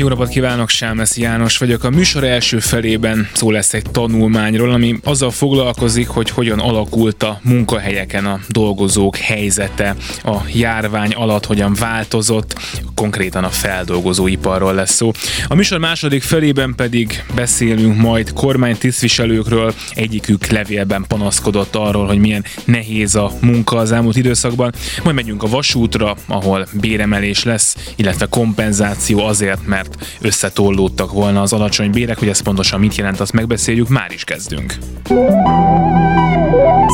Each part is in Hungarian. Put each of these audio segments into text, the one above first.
Jó napot kívánok, Sámesz János vagyok. A műsor első felében szó lesz egy tanulmányról, ami azzal foglalkozik, hogy hogyan alakult a munkahelyeken a dolgozók helyzete, a járvány alatt hogyan változott, konkrétan a feldolgozóiparról lesz szó. A műsor második felében pedig beszélünk majd kormány tisztviselőkről, egyikük levélben panaszkodott arról, hogy milyen nehéz a munka az elmúlt időszakban. Majd megyünk a vasútra, ahol béremelés lesz, illetve kompenzáció azért, mert mert összetollódtak volna az alacsony bérek, hogy ez pontosan mit jelent, azt megbeszéljük, már is kezdünk.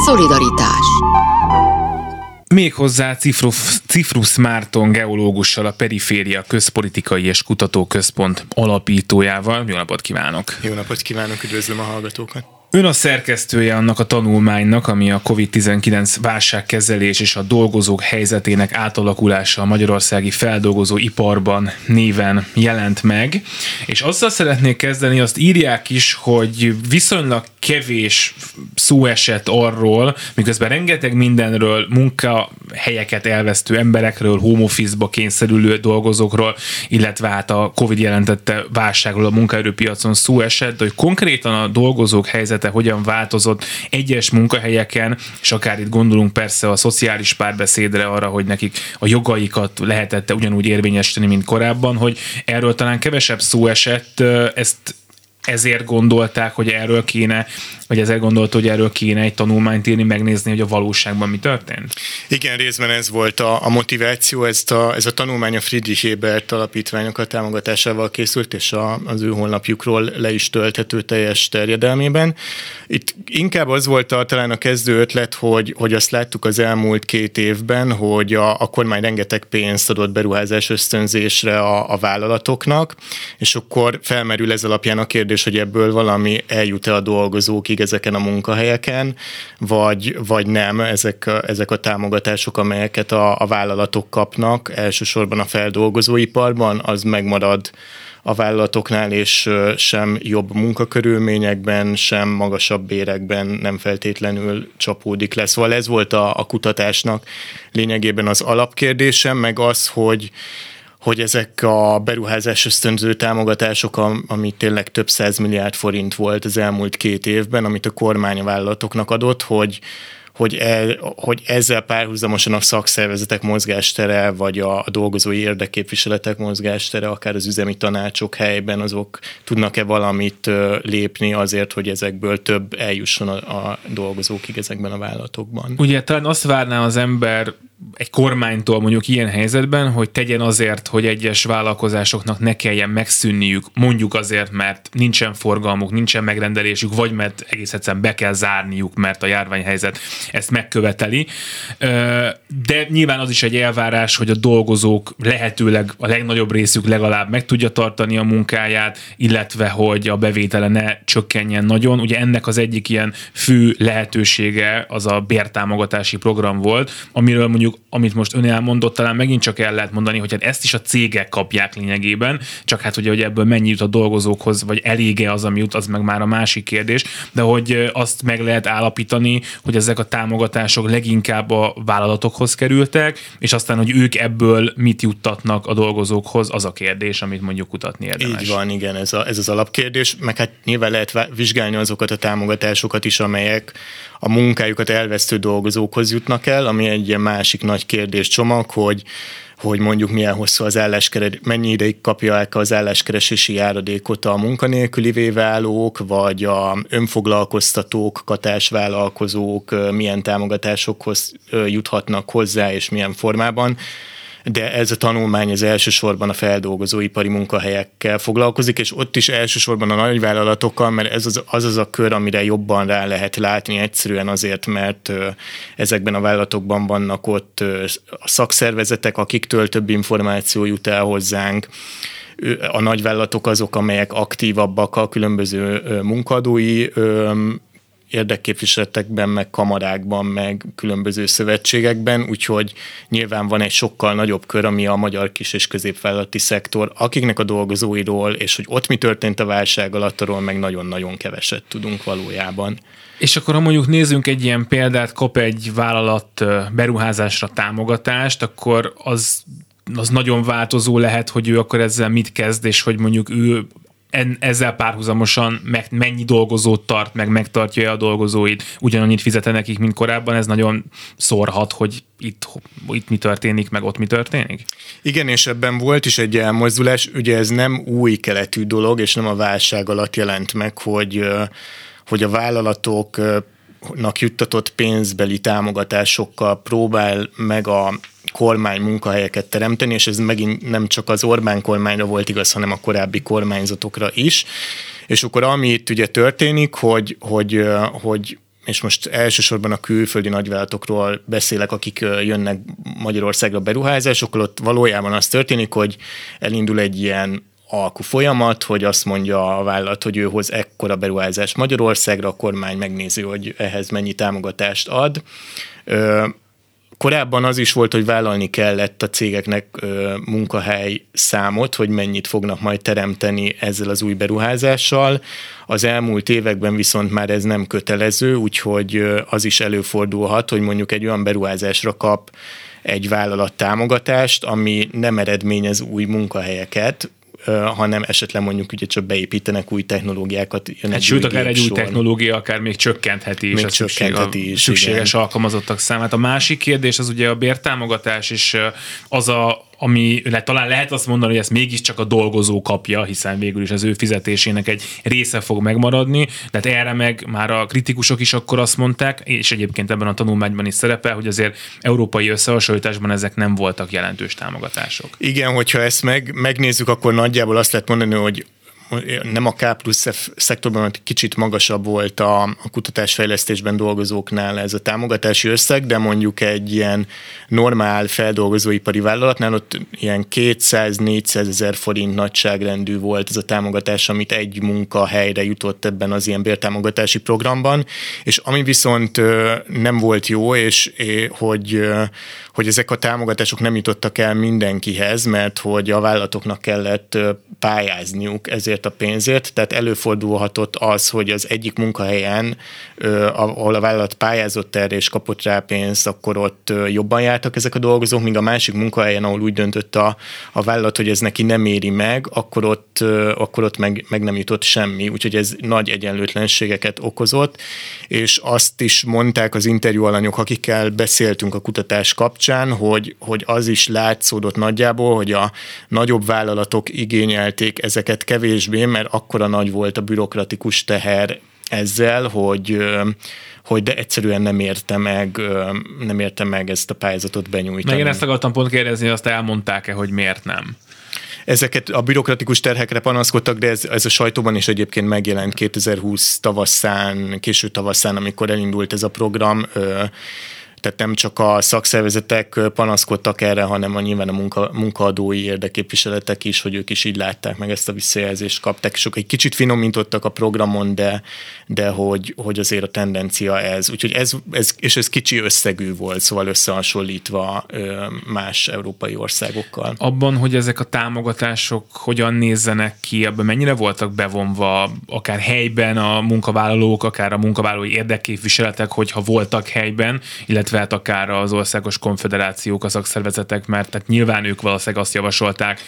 Szolidaritás Méghozzá Cifrus, Cifrus Márton geológussal, a Periféria Közpolitikai és Kutatóközpont alapítójával. Jó napot kívánok! Jó napot kívánok, üdvözlöm a hallgatókat! Ön a szerkesztője annak a tanulmánynak, ami a COVID-19 válságkezelés és a dolgozók helyzetének átalakulása a magyarországi feldolgozó iparban néven jelent meg. És azzal szeretnék kezdeni, azt írják is, hogy viszonylag kevés szó esett arról, miközben rengeteg mindenről, munkahelyeket elvesztő emberekről, home office-ba kényszerülő dolgozókról, illetve hát a Covid jelentette válságról a munkaerőpiacon szó esett, de hogy konkrétan a dolgozók helyzete hogyan változott egyes munkahelyeken, és akár itt gondolunk persze a szociális párbeszédre arra, hogy nekik a jogaikat lehetette ugyanúgy érvényesíteni, mint korábban, hogy erről talán kevesebb szó esett, ezt ezért gondolták, hogy erről kéne, vagy ezért gondolt, hogy erről kéne egy tanulmányt írni, megnézni, hogy a valóságban mi történt? Igen, részben ez volt a, a motiváció, ezt a, ez a tanulmány a Friedrich Ebert alapítványok a támogatásával készült, és a, az ő honlapjukról le is tölthető teljes terjedelmében. Itt inkább az volt a, talán a kezdő ötlet, hogy, hogy azt láttuk az elmúlt két évben, hogy a, a kormány rengeteg pénzt adott beruházás ösztönzésre a, a vállalatoknak, és akkor felmerül ez alapján a kérdés, hogy ebből valami eljut-e a dolgozókig ezeken a munkahelyeken, vagy, vagy nem ezek, ezek a támogatások, amelyeket a, a vállalatok kapnak, elsősorban a feldolgozóiparban, az megmarad a vállalatoknál, és sem jobb munkakörülményekben, sem magasabb bérekben nem feltétlenül csapódik le. Szóval ez volt a, a kutatásnak lényegében az alapkérdésem, meg az, hogy hogy ezek a beruházás ösztönző támogatások, ami tényleg több száz milliárd forint volt az elmúlt két évben, amit a kormány a vállalatoknak adott, hogy, hogy, el, hogy ezzel párhuzamosan a szakszervezetek mozgástere, vagy a, a dolgozói érdekképviseletek mozgástere, akár az üzemi tanácsok helyben, azok tudnak-e valamit lépni azért, hogy ezekből több eljusson a, a dolgozókig ezekben a vállalatokban. Ugye talán azt várná az ember egy kormánytól mondjuk ilyen helyzetben, hogy tegyen azért, hogy egyes vállalkozásoknak ne kelljen megszűnniük, mondjuk azért, mert nincsen forgalmuk, nincsen megrendelésük, vagy mert egész egyszerűen be kell zárniuk, mert a járványhelyzet ezt megköveteli. De nyilván az is egy elvárás, hogy a dolgozók lehetőleg a legnagyobb részük legalább meg tudja tartani a munkáját, illetve hogy a bevétele ne csökkenjen nagyon. Ugye ennek az egyik ilyen fő lehetősége az a bértámogatási program volt, amiről mondjuk mondjuk, amit most ön elmondott, talán megint csak el lehet mondani, hogy hát ezt is a cégek kapják lényegében, csak hát ugye, hogy ebből mennyi jut a dolgozókhoz, vagy elége az, ami jut, az meg már a másik kérdés, de hogy azt meg lehet állapítani, hogy ezek a támogatások leginkább a vállalatokhoz kerültek, és aztán, hogy ők ebből mit juttatnak a dolgozókhoz, az a kérdés, amit mondjuk kutatni érdemes. Így van, igen, ez, a, ez az alapkérdés, meg hát nyilván lehet vizsgálni azokat a támogatásokat is, amelyek a munkájukat elvesztő dolgozókhoz jutnak el, ami egy ilyen másik nagy kérdés csomag, hogy hogy mondjuk milyen hosszú az álláskeres, mennyi ideig kapják az álláskeresési járadékot a munkanélküli válók, vagy a önfoglalkoztatók, katásvállalkozók milyen támogatásokhoz juthatnak hozzá, és milyen formában de ez a tanulmány az elsősorban a feldolgozóipari munkahelyekkel foglalkozik, és ott is elsősorban a nagyvállalatokkal, mert ez az, az az a kör, amire jobban rá lehet látni egyszerűen azért, mert ezekben a vállalatokban vannak ott a szakszervezetek, akiktől több információ jut el hozzánk, a nagyvállalatok azok, amelyek aktívabbak a különböző munkadói érdekképviseletekben, meg kamarákban, meg különböző szövetségekben, úgyhogy nyilván van egy sokkal nagyobb kör, ami a magyar kis- és középvállalati szektor, akiknek a dolgozóiról, és hogy ott mi történt a válság alatt, arról meg nagyon-nagyon keveset tudunk valójában. És akkor ha mondjuk nézzünk egy ilyen példát, kap egy vállalat beruházásra támogatást, akkor az az nagyon változó lehet, hogy ő akkor ezzel mit kezd, és hogy mondjuk ő en, ezzel párhuzamosan meg, mennyi dolgozót tart, meg megtartja a dolgozóit, ugyanannyit fizete nekik, mint korábban, ez nagyon szórhat, hogy itt, itt mi történik, meg ott mi történik? Igen, és ebben volt is egy elmozdulás, ugye ez nem új keletű dolog, és nem a válság alatt jelent meg, hogy, hogy a vállalatoknak juttatott pénzbeli támogatásokkal próbál meg a kormány munkahelyeket teremteni, és ez megint nem csak az Orbán kormányra volt igaz, hanem a korábbi kormányzatokra is. És akkor ami itt ugye történik, hogy, hogy, hogy és most elsősorban a külföldi nagyvállalatokról beszélek, akik jönnek Magyarországra beruházásokkal, ott valójában az történik, hogy elindul egy ilyen alkú folyamat, hogy azt mondja a vállalat, hogy ő hoz ekkora beruházást Magyarországra, a kormány megnézi, hogy ehhez mennyi támogatást ad Korábban az is volt, hogy vállalni kellett a cégeknek munkahely számot, hogy mennyit fognak majd teremteni ezzel az új beruházással. Az elmúlt években viszont már ez nem kötelező, úgyhogy az is előfordulhat, hogy mondjuk egy olyan beruházásra kap egy vállalat támogatást, ami nem eredményez új munkahelyeket, hanem esetleg mondjuk ugye csak beépítenek új technológiákat. Jön hát sőt, akár egy új technológia akár még csökkentheti még is csökkentheti szükség, is, szükséges igen. alkalmazottak számát. A másik kérdés az ugye a bértámogatás, és az a, ami talán lehet azt mondani, hogy ezt mégiscsak a dolgozó kapja, hiszen végül is az ő fizetésének egy része fog megmaradni, tehát erre meg már a kritikusok is akkor azt mondták, és egyébként ebben a tanulmányban is szerepel, hogy azért európai összehasonlításban ezek nem voltak jelentős támogatások. Igen, hogyha ezt meg, megnézzük, akkor nagyjából azt lehet mondani, hogy nem a K plusz F szektorban, mert kicsit magasabb volt a, a kutatásfejlesztésben dolgozóknál ez a támogatási összeg, de mondjuk egy ilyen normál feldolgozóipari vállalatnál ott ilyen 200-400 ezer forint nagyságrendű volt ez a támogatás, amit egy munkahelyre jutott ebben az ilyen bértámogatási programban, és ami viszont nem volt jó, és hogy, hogy ezek a támogatások nem jutottak el mindenkihez, mert hogy a vállalatoknak kellett pályázniuk ezért a pénzért, tehát előfordulhatott az, hogy az egyik munkahelyen, ahol a vállalat pályázott erre és kapott rá pénzt, akkor ott jobban jártak ezek a dolgozók, míg a másik munkahelyen, ahol úgy döntött a, a vállalat, hogy ez neki nem éri meg, akkor ott, akkor ott meg, meg nem jutott semmi, úgyhogy ez nagy egyenlőtlenségeket okozott, és azt is mondták az interjú alanyok, akikkel beszéltünk a kutatás kapcsán, hogy, hogy az is látszódott nagyjából, hogy a nagyobb vállalatok igényelték ezeket kevésbé, mert akkora nagy volt a bürokratikus teher ezzel, hogy, hogy de egyszerűen nem érte meg, nem érte meg ezt a pályázatot benyújtani. Meg én ezt akartam pont kérdezni, azt elmondták-e, hogy miért nem? Ezeket a bürokratikus terhekre panaszkodtak, de ez, ez a sajtóban is egyébként megjelent 2020 tavasszán, késő tavasszán, amikor elindult ez a program tehát nem csak a szakszervezetek panaszkodtak erre, hanem a nyilván a munka, munkaadói érdeképviseletek is, hogy ők is így látták meg ezt a visszajelzést kapták, és egy kicsit finomítottak a programon, de, de hogy, hogy azért a tendencia ez. Úgyhogy ez, ez, és ez kicsi összegű volt, szóval összehasonlítva más európai országokkal. Abban, hogy ezek a támogatások hogyan nézzenek ki, ebben mennyire voltak bevonva akár helyben a munkavállalók, akár a munkavállalói érdekképviseletek, hogyha voltak helyben, illetve hát akár az országos konfederációk, a szakszervezetek, mert tehát nyilván ők valószínűleg azt javasolták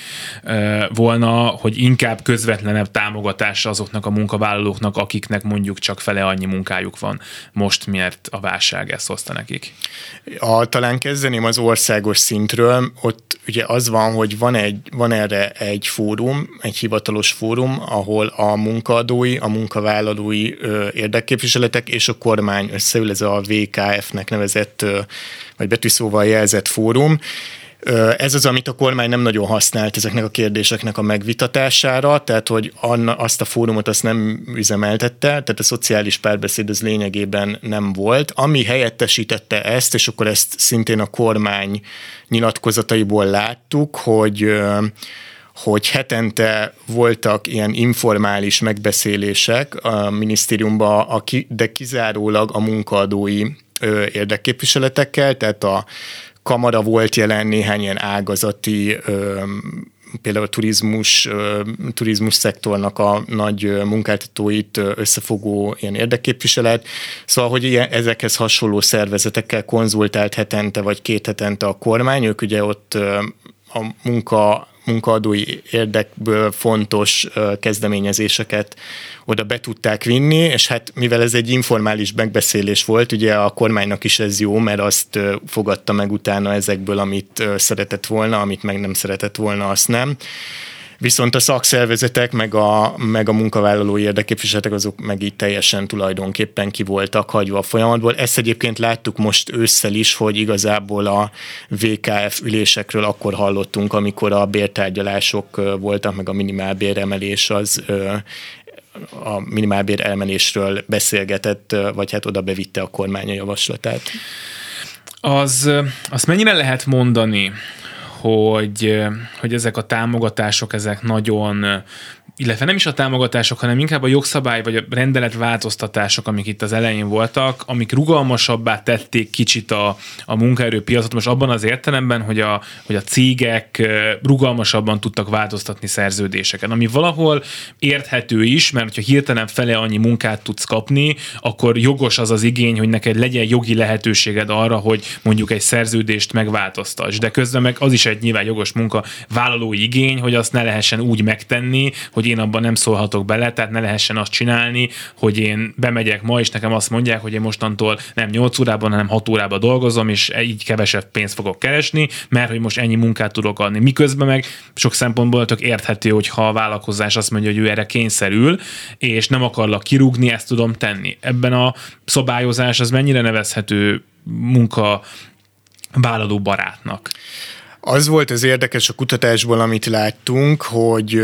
volna, hogy inkább közvetlenebb támogatás azoknak a munkavállalóknak, akiknek mondjuk csak fele annyi munkájuk van most, miért a válság ezt hozta nekik. A, talán kezdeném az országos szintről. Ott ugye az van, hogy van, egy, van erre egy fórum, egy hivatalos fórum, ahol a munkaadói, a munkavállalói érdekképviseletek és a kormány összeül, ez a VKF-nek nevezett jelzett, vagy betűszóval jelzett fórum. Ez az, amit a kormány nem nagyon használt ezeknek a kérdéseknek a megvitatására, tehát hogy azt a fórumot azt nem üzemeltette, tehát a szociális párbeszéd az lényegében nem volt. Ami helyettesítette ezt, és akkor ezt szintén a kormány nyilatkozataiból láttuk, hogy hogy hetente voltak ilyen informális megbeszélések a minisztériumban, de kizárólag a munkaadói érdekképviseletekkel, tehát a kamara volt jelen néhány ilyen ágazati például a turizmus, turizmus szektornak a nagy munkáltatóit összefogó ilyen érdekképviselet. Szóval, hogy ilyen, ezekhez hasonló szervezetekkel konzultált hetente vagy két hetente a kormány, ők ugye ott a munka munkaadói érdekből fontos kezdeményezéseket oda be tudták vinni, és hát mivel ez egy informális megbeszélés volt, ugye a kormánynak is ez jó, mert azt fogadta meg utána ezekből, amit szeretett volna, amit meg nem szeretett volna, azt nem. Viszont a szakszervezetek, meg a, meg a munkavállalói érdeképviseletek azok meg így teljesen tulajdonképpen ki voltak hagyva a folyamatból. Ezt egyébként láttuk most ősszel is, hogy igazából a VKF ülésekről akkor hallottunk, amikor a bértárgyalások voltak, meg a minimálbéremelés az a minimálbér elmenésről beszélgetett, vagy hát oda bevitte a kormány a javaslatát. Az, azt mennyire lehet mondani, hogy, hogy ezek a támogatások, ezek nagyon illetve nem is a támogatások, hanem inkább a jogszabály vagy a rendelet változtatások, amik itt az elején voltak, amik rugalmasabbá tették kicsit a, a munkaerőpiacot, most abban az értelemben, hogy a, hogy a cégek rugalmasabban tudtak változtatni szerződéseken, ami valahol érthető is, mert ha hirtelen fele annyi munkát tudsz kapni, akkor jogos az az igény, hogy neked legyen jogi lehetőséged arra, hogy mondjuk egy szerződést megváltoztass. De közben meg az is egy nyilván jogos munka vállalói igény, hogy azt ne lehessen úgy megtenni, hogy én abban nem szólhatok bele, tehát ne lehessen azt csinálni, hogy én bemegyek ma, és nekem azt mondják, hogy én mostantól nem 8 órában, hanem 6 órában dolgozom, és így kevesebb pénzt fogok keresni, mert hogy most ennyi munkát tudok adni. Miközben meg sok szempontból tök érthető, hogy ha a vállalkozás azt mondja, hogy ő erre kényszerül, és nem akarlak kirúgni, ezt tudom tenni. Ebben a szabályozás az mennyire nevezhető munka vállaló barátnak? Az volt az érdekes a kutatásból, amit láttunk, hogy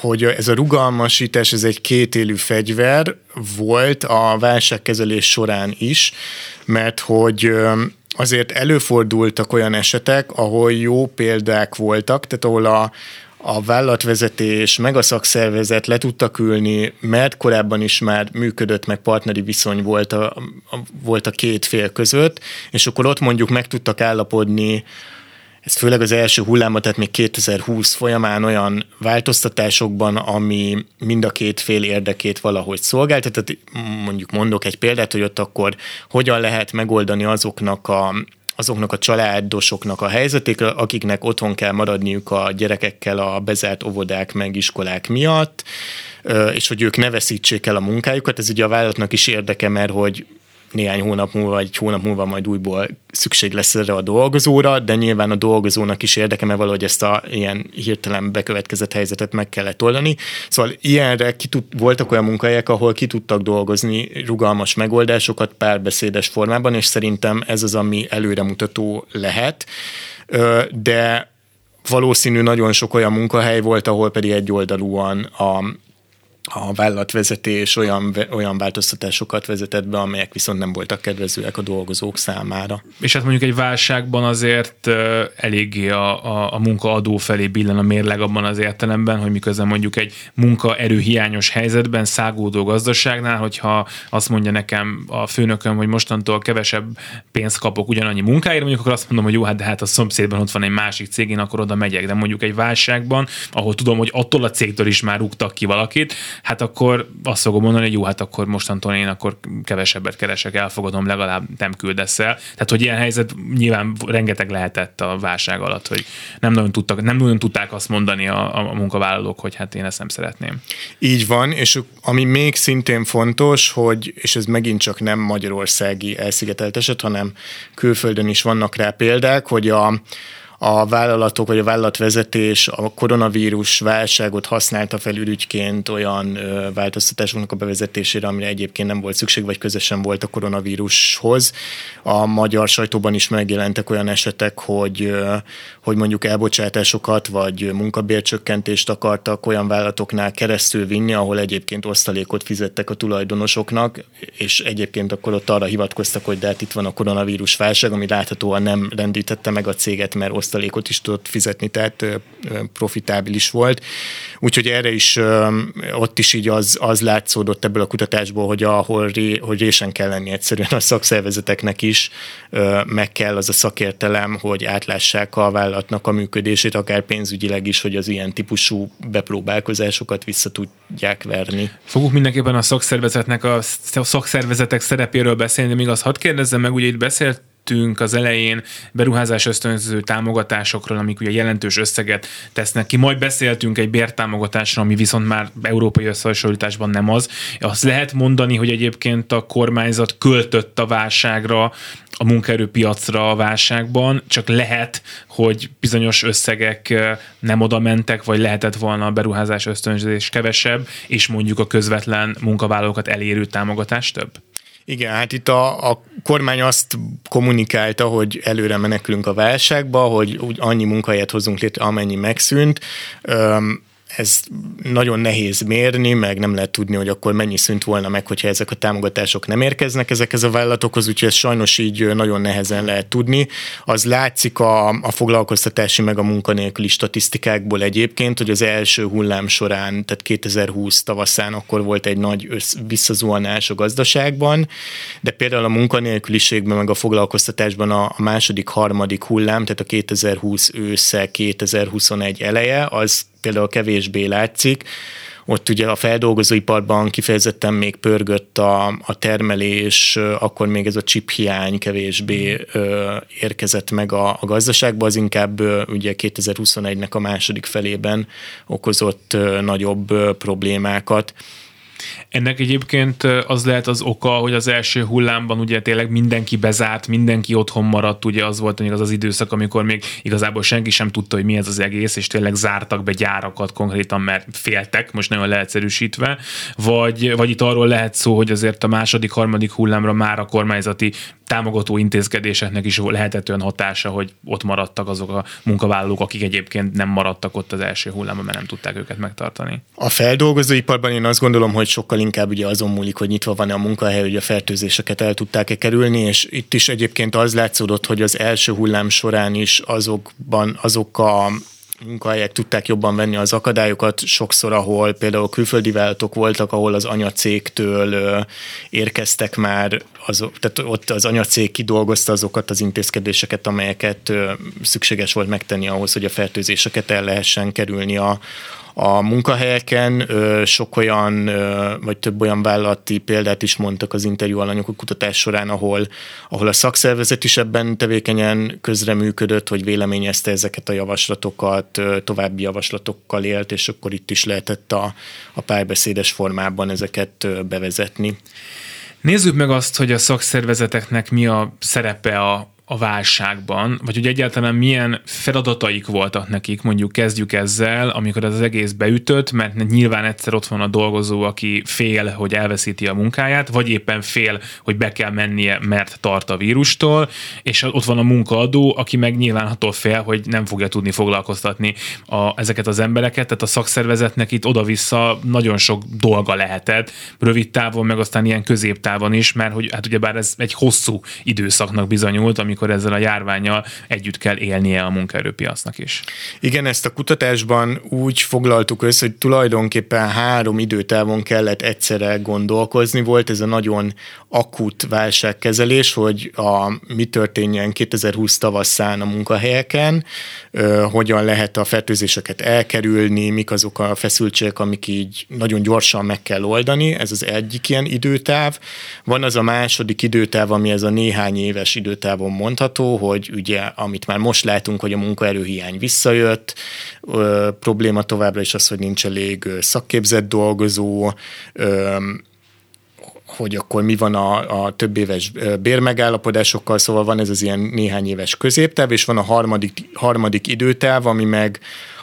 hogy ez a rugalmasítás, ez egy kétélű fegyver volt a válságkezelés során is, mert hogy azért előfordultak olyan esetek, ahol jó példák voltak, tehát ahol a, a vállalatvezetés meg a szakszervezet le tudtak ülni, mert korábban is már működött, meg partneri viszony volt a, a, volt a két fél között, és akkor ott mondjuk meg tudtak állapodni ez főleg az első hullámban, tehát még 2020 folyamán olyan változtatásokban, ami mind a két fél érdekét valahogy szolgáltat. Tehát mondjuk mondok egy példát, hogy ott akkor hogyan lehet megoldani azoknak a azoknak a családosoknak a helyzetét, akiknek otthon kell maradniuk a gyerekekkel a bezárt óvodák meg iskolák miatt, és hogy ők ne veszítsék el a munkájukat. Ez ugye a vállalatnak is érdeke, mert hogy néhány hónap múlva, egy hónap múlva majd újból szükség lesz erre a dolgozóra, de nyilván a dolgozónak is érdeke, mert valahogy ezt a ilyen hirtelen bekövetkezett helyzetet meg kellett oldani. Szóval ilyenre ki tud, voltak olyan munkahelyek, ahol ki tudtak dolgozni rugalmas megoldásokat párbeszédes formában, és szerintem ez az, ami előremutató lehet. De valószínű nagyon sok olyan munkahely volt, ahol pedig egyoldalúan a a vállalatvezetés olyan, olyan változtatásokat vezetett be, amelyek viszont nem voltak kedvezőek a dolgozók számára. És hát mondjuk egy válságban azért eléggé a, a, a munkaadó felé billen a mérleg abban az értelemben, hogy miközben mondjuk egy munkaerőhiányos helyzetben szágódó gazdaságnál, hogyha azt mondja nekem a főnököm, hogy mostantól kevesebb pénzt kapok ugyanannyi munkáért, mondjuk akkor azt mondom, hogy jó, hát de hát a szomszédban ott van egy másik cég, én akkor oda megyek. De mondjuk egy válságban, ahol tudom, hogy attól a cégtől is már rúgtak ki valakit, hát akkor azt fogom mondani, hogy jó, hát akkor mostantól én akkor kevesebbet keresek, elfogadom, legalább nem küldesz el. Tehát, hogy ilyen helyzet nyilván rengeteg lehetett a válság alatt, hogy nem nagyon, tudtak, nem nagyon tudták azt mondani a, a munkavállalók, hogy hát én ezt nem szeretném. Így van, és ami még szintén fontos, hogy, és ez megint csak nem magyarországi elszigetelt eset, hanem külföldön is vannak rá példák, hogy a, a vállalatok vagy a vállalatvezetés a koronavírus válságot használta fel ürügyként olyan változtatásoknak a bevezetésére, amire egyébként nem volt szükség, vagy közösen volt a koronavírushoz. A magyar sajtóban is megjelentek olyan esetek, hogy, hogy mondjuk elbocsátásokat vagy munkabércsökkentést akartak olyan vállalatoknál keresztül vinni, ahol egyébként osztalékot fizettek a tulajdonosoknak, és egyébként akkor ott arra hivatkoztak, hogy de hát itt van a koronavírus válság, ami láthatóan nem rendítette meg a céget, mert osztalékot is tudott fizetni, tehát profitábilis volt. Úgyhogy erre is ott is így az, az látszódott ebből a kutatásból, hogy ahol ré, hogy résen kell lenni egyszerűen a szakszervezeteknek is, meg kell az a szakértelem, hogy átlássák a vállalatnak a működését, akár pénzügyileg is, hogy az ilyen típusú bepróbálkozásokat vissza tudják verni. Fogunk mindenképpen a szakszervezetnek, a szakszervezetek szerepéről beszélni, még azt hadd kérdezzem meg, ugye itt beszélt beszéltünk az elején beruházás ösztönző támogatásokról, amik ugye jelentős összeget tesznek ki. Majd beszéltünk egy bértámogatásról, ami viszont már európai összehasonlításban nem az. Azt lehet mondani, hogy egyébként a kormányzat költött a válságra, a munkaerőpiacra a válságban, csak lehet, hogy bizonyos összegek nem oda mentek, vagy lehetett volna a beruházás ösztönzés kevesebb, és mondjuk a közvetlen munkavállalókat elérő támogatás több? Igen, hát itt a, a kormány azt kommunikálta, hogy előre menekülünk a válságba, hogy úgy annyi munkahelyet hozunk létre, amennyi megszűnt. Öm, ez nagyon nehéz mérni, meg nem lehet tudni, hogy akkor mennyi szűnt volna meg, hogyha ezek a támogatások nem érkeznek ezekhez a vállalatokhoz, úgyhogy ez sajnos így nagyon nehezen lehet tudni. Az látszik a, a foglalkoztatási meg a munkanélküli statisztikákból egyébként, hogy az első hullám során, tehát 2020 tavaszán akkor volt egy nagy össz, visszazuhanás a gazdaságban, de például a munkanélküliségben meg a foglalkoztatásban a, a második, harmadik hullám, tehát a 2020 ősze, 2021 eleje, az például kevésbé látszik. Ott ugye a feldolgozóiparban kifejezetten még pörgött a, a termelés, akkor még ez a chip hiány kevésbé ö, érkezett meg a, a gazdaságba, az inkább ö, ugye 2021-nek a második felében okozott ö, nagyobb ö, problémákat. Ennek egyébként az lehet az oka, hogy az első hullámban ugye tényleg mindenki bezárt, mindenki otthon maradt, ugye az volt még az az időszak, amikor még igazából senki sem tudta, hogy mi ez az egész, és tényleg zártak be gyárakat konkrétan, mert féltek, most nagyon leegyszerűsítve, vagy, vagy itt arról lehet szó, hogy azért a második, harmadik hullámra már a kormányzati támogató intézkedéseknek is lehetett olyan hatása, hogy ott maradtak azok a munkavállalók, akik egyébként nem maradtak ott az első hullámban, mert nem tudták őket megtartani. A feldolgozóiparban én azt gondolom, hogy sokkal inkább ugye azon múlik, hogy nyitva van-e a munkahely, hogy a fertőzéseket el tudták-e kerülni, és itt is egyébként az látszódott, hogy az első hullám során is azokban, azok a munkahelyek tudták jobban venni az akadályokat, sokszor, ahol például külföldi vállalatok voltak, ahol az anyacégtől érkeztek már, azok, tehát ott az anyacég kidolgozta azokat az intézkedéseket, amelyeket szükséges volt megtenni ahhoz, hogy a fertőzéseket el lehessen kerülni a, a munkahelyeken sok olyan, vagy több olyan vállalati példát is mondtak az interjú alanyok a kutatás során, ahol, ahol a szakszervezet is ebben tevékenyen közreműködött, hogy véleményezte ezeket a javaslatokat, további javaslatokkal élt, és akkor itt is lehetett a, a párbeszédes formában ezeket bevezetni. Nézzük meg azt, hogy a szakszervezeteknek mi a szerepe a, a válságban, vagy hogy egyáltalán milyen feladataik voltak nekik, mondjuk kezdjük ezzel, amikor ez az egész beütött, mert nyilván egyszer ott van a dolgozó, aki fél, hogy elveszíti a munkáját, vagy éppen fél, hogy be kell mennie, mert tart a vírustól, és ott van a munkaadó, aki meg nyilván attól fél, hogy nem fogja tudni foglalkoztatni a, ezeket az embereket, tehát a szakszervezetnek itt oda-vissza nagyon sok dolga lehetett, rövid távon, meg aztán ilyen középtávon is, mert hogy hát ugyebár ez egy hosszú időszaknak bizonyult, amikor amikor ezzel a járványjal együtt kell élnie a munkaerőpiacnak is. Igen, ezt a kutatásban úgy foglaltuk össze, hogy tulajdonképpen három időtávon kellett egyszerre gondolkozni. Volt ez a nagyon akut válságkezelés, hogy a, mi történjen 2020 tavasszán a munkahelyeken, ö, hogyan lehet a fertőzéseket elkerülni, mik azok a feszültségek, amik így nagyon gyorsan meg kell oldani. Ez az egyik ilyen időtáv. Van az a második időtáv, ami ez a néhány éves időtávon mondható, hogy ugye, amit már most látunk, hogy a munkaerőhiány visszajött, ö, probléma továbbra is az, hogy nincs elég szakképzett dolgozó, ö, hogy akkor mi van a, a több éves bérmegállapodásokkal, szóval van ez az ilyen néhány éves középtáv, és van a harmadik, harmadik időtáv, ami meg,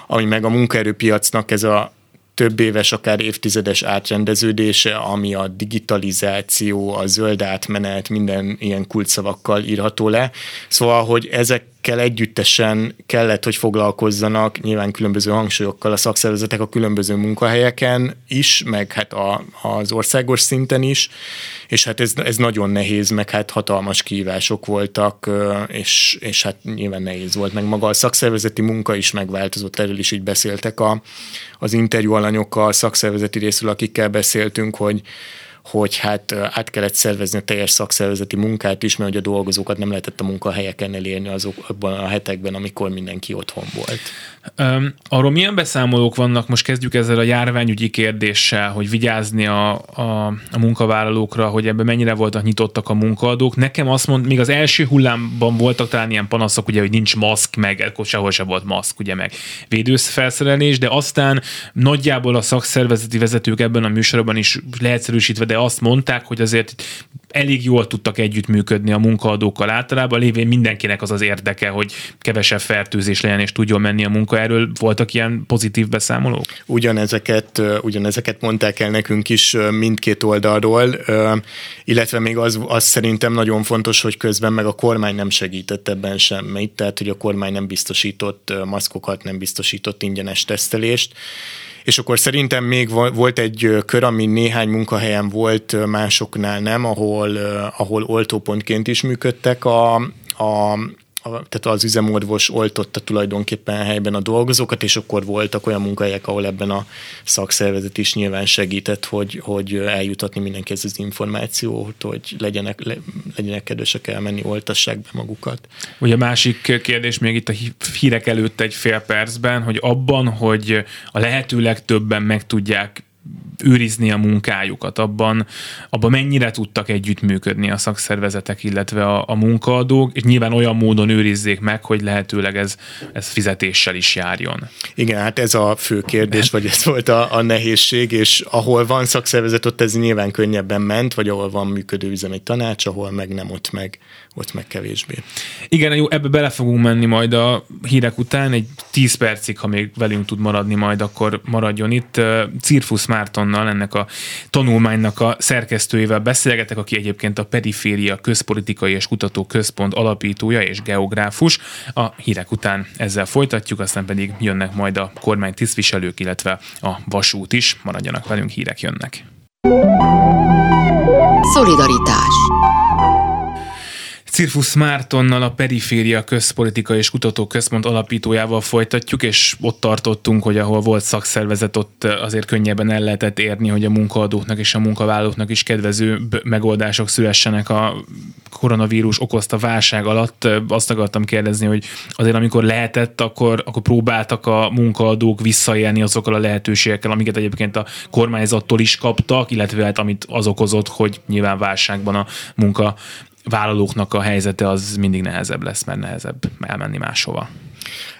ami meg a munkaerőpiacnak ez a több éves, akár évtizedes átrendeződése, ami a digitalizáció, a zöld átmenet, minden ilyen kulcsszavakkal írható le. Szóval, hogy ezek ezekkel együttesen kellett, hogy foglalkozzanak nyilván különböző hangsúlyokkal a szakszervezetek a különböző munkahelyeken is, meg hát a, az országos szinten is, és hát ez, ez nagyon nehéz, meg hát hatalmas kihívások voltak, és, és hát nyilván nehéz volt, meg maga a szakszervezeti munka is megváltozott, erről is így beszéltek a, az interjú alanyokkal, szakszervezeti részről, akikkel beszéltünk, hogy hogy hát át kellett szervezni a teljes szakszervezeti munkát is, mert hogy a dolgozókat nem lehetett a munkahelyeken elérni azokban a hetekben, amikor mindenki otthon volt. Um, arról milyen beszámolók vannak, most kezdjük ezzel a járványügyi kérdéssel, hogy vigyázni a, a, a munkavállalókra, hogy ebben mennyire voltak nyitottak a munkaadók. Nekem azt mond, még az első hullámban voltak talán ilyen panaszok, ugye, hogy nincs maszk, meg akkor sehol se volt maszk, ugye, meg védőfelszerelés, de aztán nagyjából a szakszervezeti vezetők ebben a műsorban is leegyszerűsítve, de azt mondták, hogy azért elég jól tudtak együttműködni a munkaadókkal általában, lévén mindenkinek az az érdeke, hogy kevesebb fertőzés legyen és tudjon menni a munka. Erről voltak ilyen pozitív beszámolók? Ugyanezeket, ugyanezeket mondták el nekünk is mindkét oldalról, illetve még az, az szerintem nagyon fontos, hogy közben meg a kormány nem segített ebben semmit, tehát hogy a kormány nem biztosított maszkokat, nem biztosított ingyenes tesztelést, és akkor szerintem még volt egy kör, ami néhány munkahelyen volt, másoknál nem, ahol, ahol oltópontként is működtek a, a a, tehát az üzemorvos oltotta tulajdonképpen helyben a dolgozókat, és akkor voltak olyan munkahelyek, ahol ebben a szakszervezet is nyilván segített, hogy, hogy eljutatni mindenkihez az információt, hogy legyenek, le, legyenek kedvesek elmenni, oltassák be magukat. Ugye a másik kérdés még itt a hírek előtt egy fél percben, hogy abban, hogy a lehető legtöbben meg tudják őrizni a munkájukat, abban, abban mennyire tudtak együttműködni a szakszervezetek, illetve a, a munkaadók, és nyilván olyan módon őrizzék meg, hogy lehetőleg ez, ez fizetéssel is járjon. Igen, hát ez a fő kérdés, vagy ez volt a, a nehézség, és ahol van szakszervezet, ott ez nyilván könnyebben ment, vagy ahol van működő üzemi tanács, ahol meg nem, ott meg, ott meg kevésbé. Igen, jó, ebbe bele fogunk menni majd a hírek után, egy 10 percig, ha még velünk tud maradni majd, akkor maradjon itt. Cirfusz Mártonnal, ennek a tanulmánynak a szerkesztőjével beszélgetek, aki egyébként a Periféria Közpolitikai és Kutató Központ alapítója és geográfus. A hírek után ezzel folytatjuk, aztán pedig jönnek majd a kormány tisztviselők, illetve a vasút is. Maradjanak velünk, hírek jönnek. Szolidaritás Cirfusz Mártonnal a Periféria Közpolitika és Kutatóközpont alapítójával folytatjuk, és ott tartottunk, hogy ahol volt szakszervezet, ott azért könnyebben el lehetett érni, hogy a munkaadóknak és a munkavállalóknak is kedvező megoldások szülessenek a koronavírus okozta válság alatt. Azt akartam kérdezni, hogy azért amikor lehetett, akkor, akkor próbáltak a munkaadók visszaélni azokkal a lehetőségekkel, amiket egyébként a kormányzattól is kaptak, illetve hát amit az okozott, hogy nyilván válságban a munka vállalóknak a helyzete az mindig nehezebb lesz, mert nehezebb elmenni máshova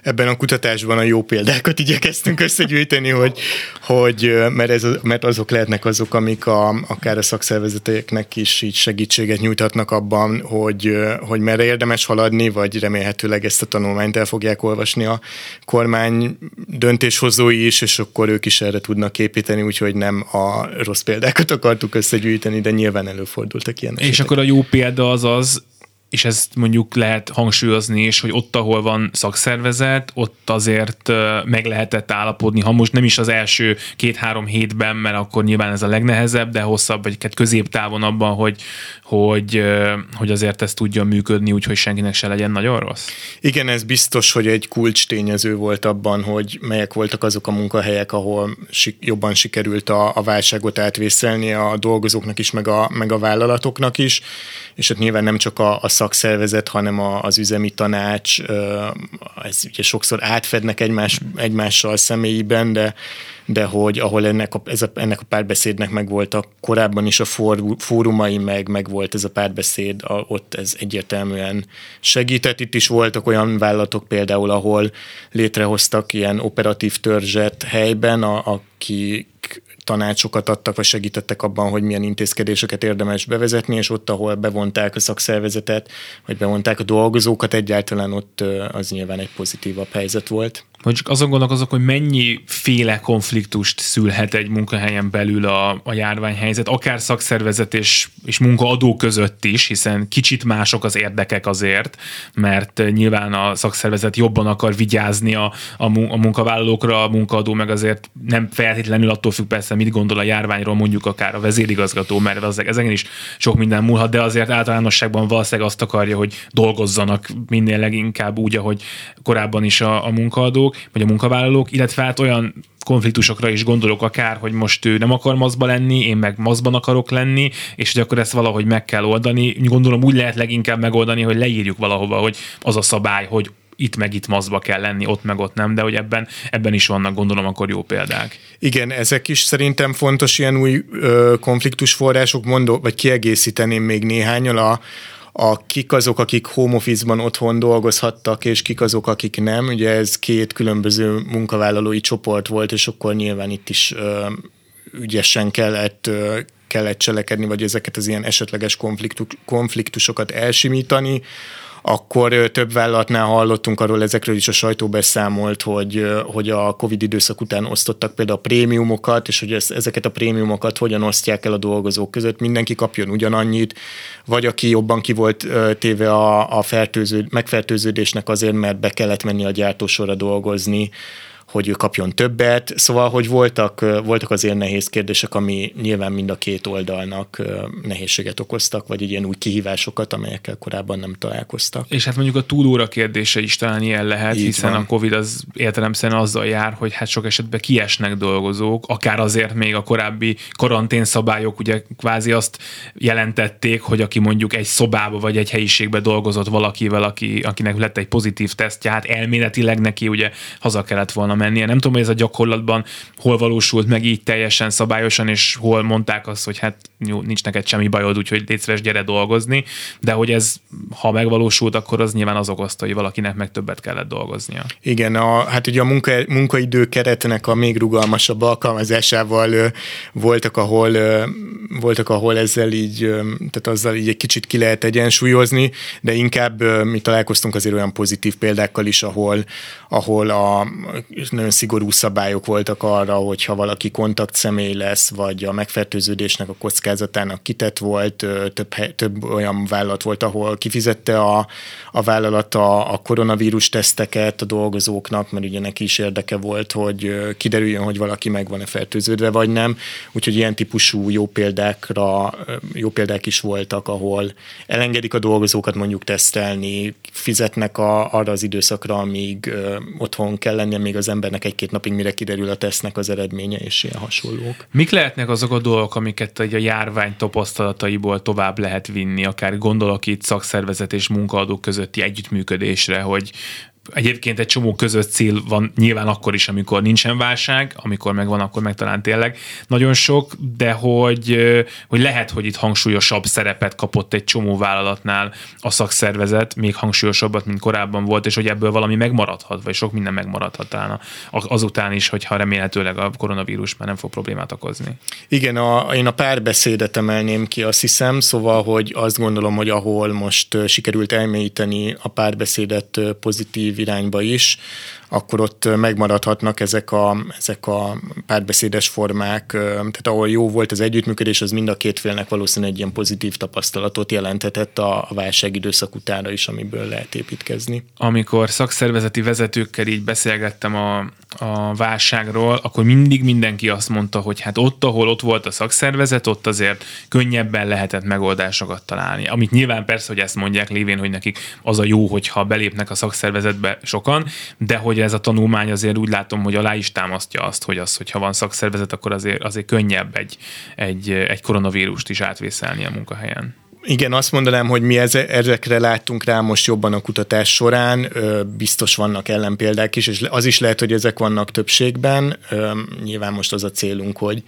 ebben a kutatásban a jó példákat igyekeztünk összegyűjteni, hogy, hogy mert, ez, mert azok lehetnek azok, amik a, akár a szakszervezeteknek is így segítséget nyújthatnak abban, hogy, hogy merre érdemes haladni, vagy remélhetőleg ezt a tanulmányt el fogják olvasni a kormány döntéshozói is, és akkor ők is erre tudnak építeni, úgyhogy nem a rossz példákat akartuk összegyűjteni, de nyilván előfordultak ilyen És akkor a jó példa az az, és ezt mondjuk lehet hangsúlyozni is, hogy ott, ahol van szakszervezet, ott azért meg lehetett állapodni, ha most nem is az első két-három hétben, mert akkor nyilván ez a legnehezebb, de hosszabb, vagy középtávon abban, hogy, hogy, hogy azért ez tudjon működni, úgyhogy senkinek se legyen nagyon rossz. Igen, ez biztos, hogy egy kulcs tényező volt abban, hogy melyek voltak azok a munkahelyek, ahol jobban sikerült a, a válságot átvészelni a dolgozóknak is, meg a, meg a vállalatoknak is, és hát nyilván nem csak a, a szakszervezet, hanem a, az üzemi tanács, ez ugye sokszor átfednek egymás, egymással személyiben, de, de hogy ahol ennek a, ez a, ennek a párbeszédnek meg voltak korábban is a for, fórumai, meg, meg volt ez a párbeszéd, a, ott ez egyértelműen segített. Itt is voltak olyan vállalatok például, ahol létrehoztak ilyen operatív törzset helyben, a, akik tanácsokat adtak, vagy segítettek abban, hogy milyen intézkedéseket érdemes bevezetni, és ott, ahol bevonták a szakszervezetet, vagy bevonták a dolgozókat, egyáltalán ott az nyilván egy pozitívabb helyzet volt. Hogy csak azon gondolkozok, hogy mennyi féle konfliktust szülhet egy munkahelyen belül a, a járványhelyzet, akár szakszervezet és, és munkaadó között is, hiszen kicsit mások az érdekek azért, mert nyilván a szakszervezet jobban akar vigyázni a, a, a munkavállalókra, a munkaadó meg azért nem feltétlenül attól függ persze, mit gondol a járványról, mondjuk akár a vezérigazgató, mert az, ezeken is sok minden múlhat, de azért általánosságban valószínűleg azt akarja, hogy dolgozzanak minél leginkább úgy, ahogy korábban is a, a munkaadók, vagy a munkavállalók, illetve hát olyan konfliktusokra is gondolok akár, hogy most ő nem akar mazba lenni, én meg mazban akarok lenni, és hogy akkor ezt valahogy meg kell oldani. Gondolom úgy lehet leginkább megoldani, hogy leírjuk valahova, hogy az a szabály, hogy itt meg itt mazba kell lenni, ott meg ott nem, de hogy ebben, ebben is vannak gondolom akkor jó példák. Igen, ezek is szerintem fontos ilyen új konfliktusforrások, mondó, vagy kiegészíteném még néhányal a, a kik azok, akik home office-ban otthon dolgozhattak, és kik azok, akik nem. Ugye ez két különböző munkavállalói csoport volt, és akkor nyilván itt is ö, ügyesen kellett ö, kellett cselekedni, vagy ezeket az ilyen esetleges konfliktus, konfliktusokat elsimítani akkor több vállalatnál hallottunk arról, ezekről is a sajtó beszámolt, hogy, hogy a Covid időszak után osztottak például a prémiumokat, és hogy ezeket a prémiumokat hogyan osztják el a dolgozók között, mindenki kapjon ugyanannyit, vagy aki jobban ki volt téve a, a fertőző, megfertőződésnek azért, mert be kellett menni a gyártósorra dolgozni, hogy ő kapjon többet, szóval, hogy voltak, voltak azért nehéz kérdések, ami nyilván mind a két oldalnak nehézséget okoztak, vagy ilyen új kihívásokat, amelyekkel korábban nem találkoztak. És hát mondjuk a túlóra kérdése is talán ilyen lehet, Így hiszen van. a Covid az értelemszerűen azzal jár, hogy hát sok esetben kiesnek dolgozók, akár azért még a korábbi karantén szabályok ugye kvázi azt jelentették, hogy aki mondjuk egy szobába vagy egy helyiségbe dolgozott valakivel, aki, akinek lett egy pozitív tesztje, hát elméletileg neki ugye haza kellett volna mennie. Nem tudom, hogy ez a gyakorlatban hol valósult meg így teljesen szabályosan, és hol mondták azt, hogy hát jó, nincs neked semmi bajod, úgyhogy légy szíves, gyere dolgozni, de hogy ez, ha megvalósult, akkor az nyilván az okozta, hogy valakinek meg többet kellett dolgoznia. Igen, a, hát ugye a munka, munkaidő keretnek a még rugalmasabb alkalmazásával ö, voltak, ahol ö, voltak, ahol ezzel így, ö, tehát azzal így egy kicsit ki lehet egyensúlyozni, de inkább ö, mi találkoztunk azért olyan pozitív példákkal is, ahol, ahol a nagyon szigorú szabályok voltak arra, hogy ha valaki kontakt személy lesz, vagy a megfertőződésnek a kockázatának kitett volt, több, több olyan vállalat volt, ahol kifizette a, a vállalat a, koronavírus teszteket a dolgozóknak, mert ugye neki is érdeke volt, hogy kiderüljön, hogy valaki meg van-e fertőződve, vagy nem. Úgyhogy ilyen típusú jó példákra, jó példák is voltak, ahol elengedik a dolgozókat mondjuk tesztelni, fizetnek a, arra az időszakra, amíg otthon kell lennie, még az embernek egy-két napig, mire kiderül a tesznek az eredménye, és ilyen hasonlók. Mik lehetnek azok a dolgok, amiket a járvány tapasztalataiból tovább lehet vinni, akár gondolok itt szakszervezet és munkaadók közötti együttműködésre, hogy Egyébként egy csomó között cél van nyilván akkor is, amikor nincsen válság, amikor megvan, akkor meg talán tényleg nagyon sok, de hogy, hogy lehet, hogy itt hangsúlyosabb szerepet kapott egy csomó vállalatnál a szakszervezet, még hangsúlyosabbat, mint korábban volt, és hogy ebből valami megmaradhat, vagy sok minden megmaradhat talán azután is, hogyha remélhetőleg a koronavírus már nem fog problémát okozni. Igen, a, én a párbeszédet emelném ki, azt hiszem, szóval, hogy azt gondolom, hogy ahol most sikerült elmélyíteni a párbeszédet pozitív irányba is, akkor ott megmaradhatnak ezek a, ezek a párbeszédes formák, tehát ahol jó volt az együttműködés, az mind a két félnek valószínűleg egy ilyen pozitív tapasztalatot jelenthetett a, a válság időszak utára is, amiből lehet építkezni. Amikor szakszervezeti vezetőkkel így beszélgettem a, a válságról, akkor mindig mindenki azt mondta, hogy hát ott, ahol ott volt a szakszervezet, ott azért könnyebben lehetett megoldásokat találni. Amit nyilván persze, hogy ezt mondják lévén, hogy nekik az a jó, hogyha belépnek a szakszervezetbe sokan, de hogy ugye ez a tanulmány azért úgy látom, hogy alá is támasztja azt, hogy az, hogyha van szakszervezet, akkor azért, azért könnyebb egy, egy, egy koronavírust is átvészelni a munkahelyen. Igen, azt mondanám, hogy mi ezekre láttunk rá most jobban a kutatás során, biztos vannak ellenpéldák is, és az is lehet, hogy ezek vannak többségben. Nyilván most az a célunk, hogy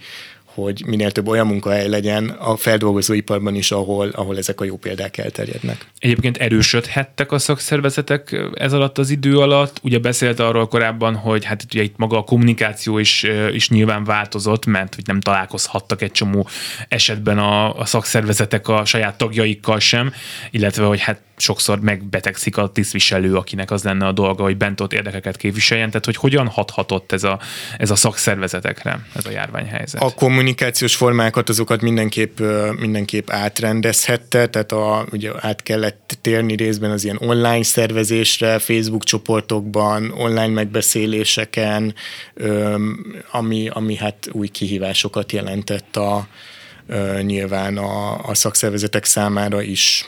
hogy minél több olyan munkahely legyen a feldolgozóiparban is, ahol, ahol ezek a jó példák elterjednek. Egyébként erősödhettek a szakszervezetek ez alatt az idő alatt. Ugye beszélt arról korábban, hogy hát ugye itt maga a kommunikáció is, is nyilván változott, mert hogy nem találkozhattak egy csomó esetben a, a szakszervezetek a saját tagjaikkal sem, illetve hogy hát sokszor megbetegszik a tisztviselő, akinek az lenne a dolga, hogy bent ott érdekeket képviseljen. Tehát, hogy hogyan hathatott ez a, ez a szakszervezetekre, ez a járványhelyzet? A kommunikációs formákat azokat mindenképp, mindenképp átrendezhette, tehát a, ugye át kellett térni részben az ilyen online szervezésre, Facebook csoportokban, online megbeszéléseken, ami, ami hát új kihívásokat jelentett a, nyilván a, a szakszervezetek számára is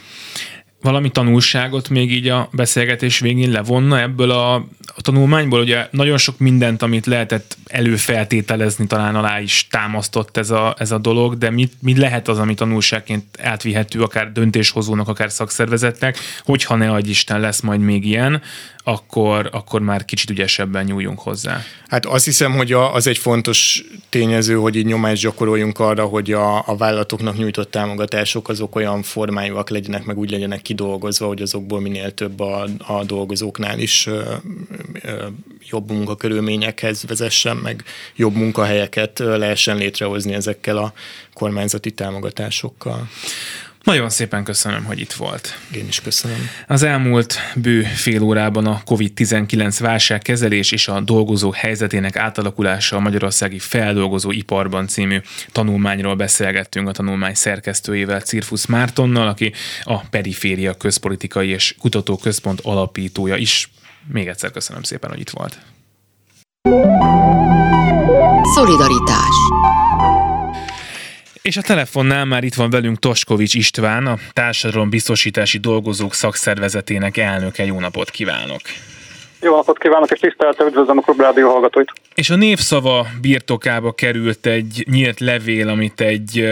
valami tanulságot még így a beszélgetés végén levonna ebből a, a tanulmányból? Ugye nagyon sok mindent, amit lehetett előfeltételezni, talán alá is támasztott ez a, ez a dolog, de mit, mit lehet az, ami tanulságként átvihető akár döntéshozónak, akár szakszervezetnek, hogyha ne adj Isten lesz majd még ilyen, akkor, akkor már kicsit ügyesebben nyúljunk hozzá. Hát azt hiszem, hogy a, az egy fontos tényező, hogy így nyomást gyakoroljunk arra, hogy a, a vállalatoknak nyújtott támogatások azok olyan formájúak legyenek, meg úgy legyenek kidolgozva, hogy azokból minél több a, a dolgozóknál is ö, ö, jobb munkakörülményekhez vezessen, meg jobb munkahelyeket lehessen létrehozni ezekkel a kormányzati támogatásokkal. Nagyon szépen köszönöm, hogy itt volt. Én is köszönöm. Az elmúlt bő fél órában a COVID-19 válságkezelés és a dolgozók helyzetének átalakulása a Magyarországi Feldolgozó Iparban című tanulmányról beszélgettünk a tanulmány szerkesztőjével, Cirfusz Mártonnal, aki a Periféria Közpolitikai és Kutatóközpont alapítója is. Még egyszer köszönöm szépen, hogy itt volt. Szolidaritás és a telefonnál már itt van velünk Toskovics István, a Társadalombiztosítási Dolgozók Szakszervezetének elnöke. Jó napot kívánok! Jó napot kívánok, és tisztelettel üdvözlöm a Klubrádió hallgatóit. És a névszava birtokába került egy nyílt levél, amit egy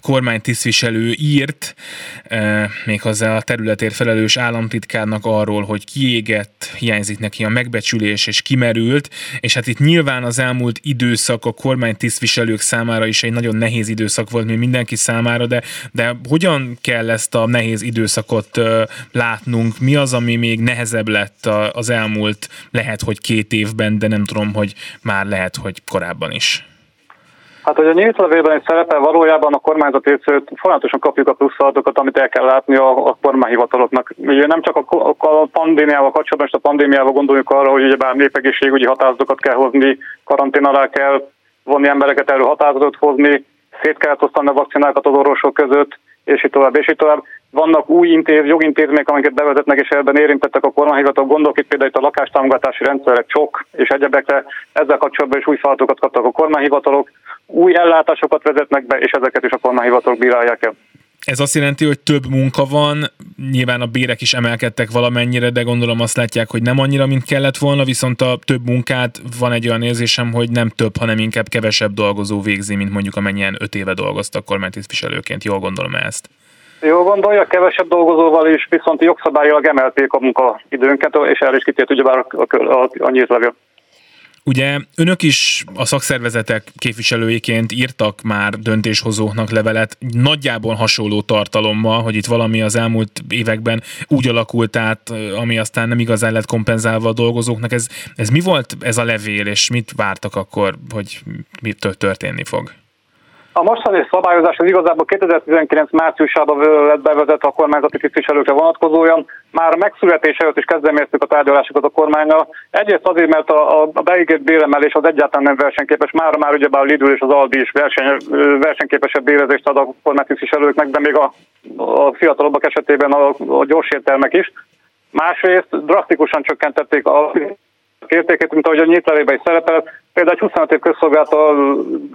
kormánytisztviselő írt, méghozzá a területért felelős államtitkárnak arról, hogy kiégett, hiányzik neki a megbecsülés, és kimerült, és hát itt nyilván az elmúlt időszak a kormánytisztviselők számára is egy nagyon nehéz időszak volt, mint mindenki számára, de, de hogyan kell ezt a nehéz időszakot látnunk? Mi az, ami még nehezebb lett az elmúlt elmúlt lehet, hogy két évben, de nem tudom, hogy már lehet, hogy korábban is. Hát, hogy a nyílt levélben is szerepel, valójában a kormányzat részét folyamatosan kapjuk a pluszadatokat, amit el kell látni a, a kormányhivataloknak. Ugye nem csak a, a pandémiával kapcsolatban, és a pandémiával gondoljuk arra, hogy ugye bár népegészségügyi határozatokat kell hozni, karantén alá kell vonni embereket, erről határozatot hozni, szét kell osztani a vakcinákat az orvosok között, és így tovább, és így tovább. Vannak új intéz, jogintézmények, amiket bevezetnek, és ebben érintettek a kormányhivatal. Gondolok itt például itt a lakástámogatási rendszerek, csok és egyebekre. Ezzel kapcsolatban is új feladatokat kaptak a kormányhivatalok. Új ellátásokat vezetnek be, és ezeket is a kormányhivatalok bírálják el. Ez azt jelenti, hogy több munka van, nyilván a bérek is emelkedtek valamennyire, de gondolom azt látják, hogy nem annyira, mint kellett volna, viszont a több munkát van egy olyan érzésem, hogy nem több, hanem inkább kevesebb dolgozó végzi, mint mondjuk amennyien öt éve dolgoztak kormánytisztviselőként. Jól gondolom ezt. Jól gondolja, kevesebb dolgozóval is, viszont jogszabályilag emelték a munkaidőnket, és erre is kitért ugyebár a, a, a, nyílt Ugye önök is a szakszervezetek képviselőiként írtak már döntéshozóknak levelet nagyjából hasonló tartalommal, hogy itt valami az elmúlt években úgy alakult át, ami aztán nem igazán lett kompenzálva a dolgozóknak. Ez, ez mi volt ez a levél, és mit vártak akkor, hogy mi történni fog? A mostani szabályozás az igazából 2019 márciusában lett bevezetve a kormányzati tisztviselőkre vonatkozóan. Már a megszületése előtt is kezdeményeztük a tárgyalásokat a kormányra. Egyrészt azért, mert a, a beígért béremelés az egyáltalán nem versenyképes. Már már ugyebár a Lidl és az Aldi is verseny, versenyképesebb bérezést ad a kormánytisztviselőknek, de még a, a fiatalabbak esetében a, a gyors értelmek is. Másrészt drasztikusan csökkentették a értékét, mint ahogy a nyílt is szerepel. Például egy 25 év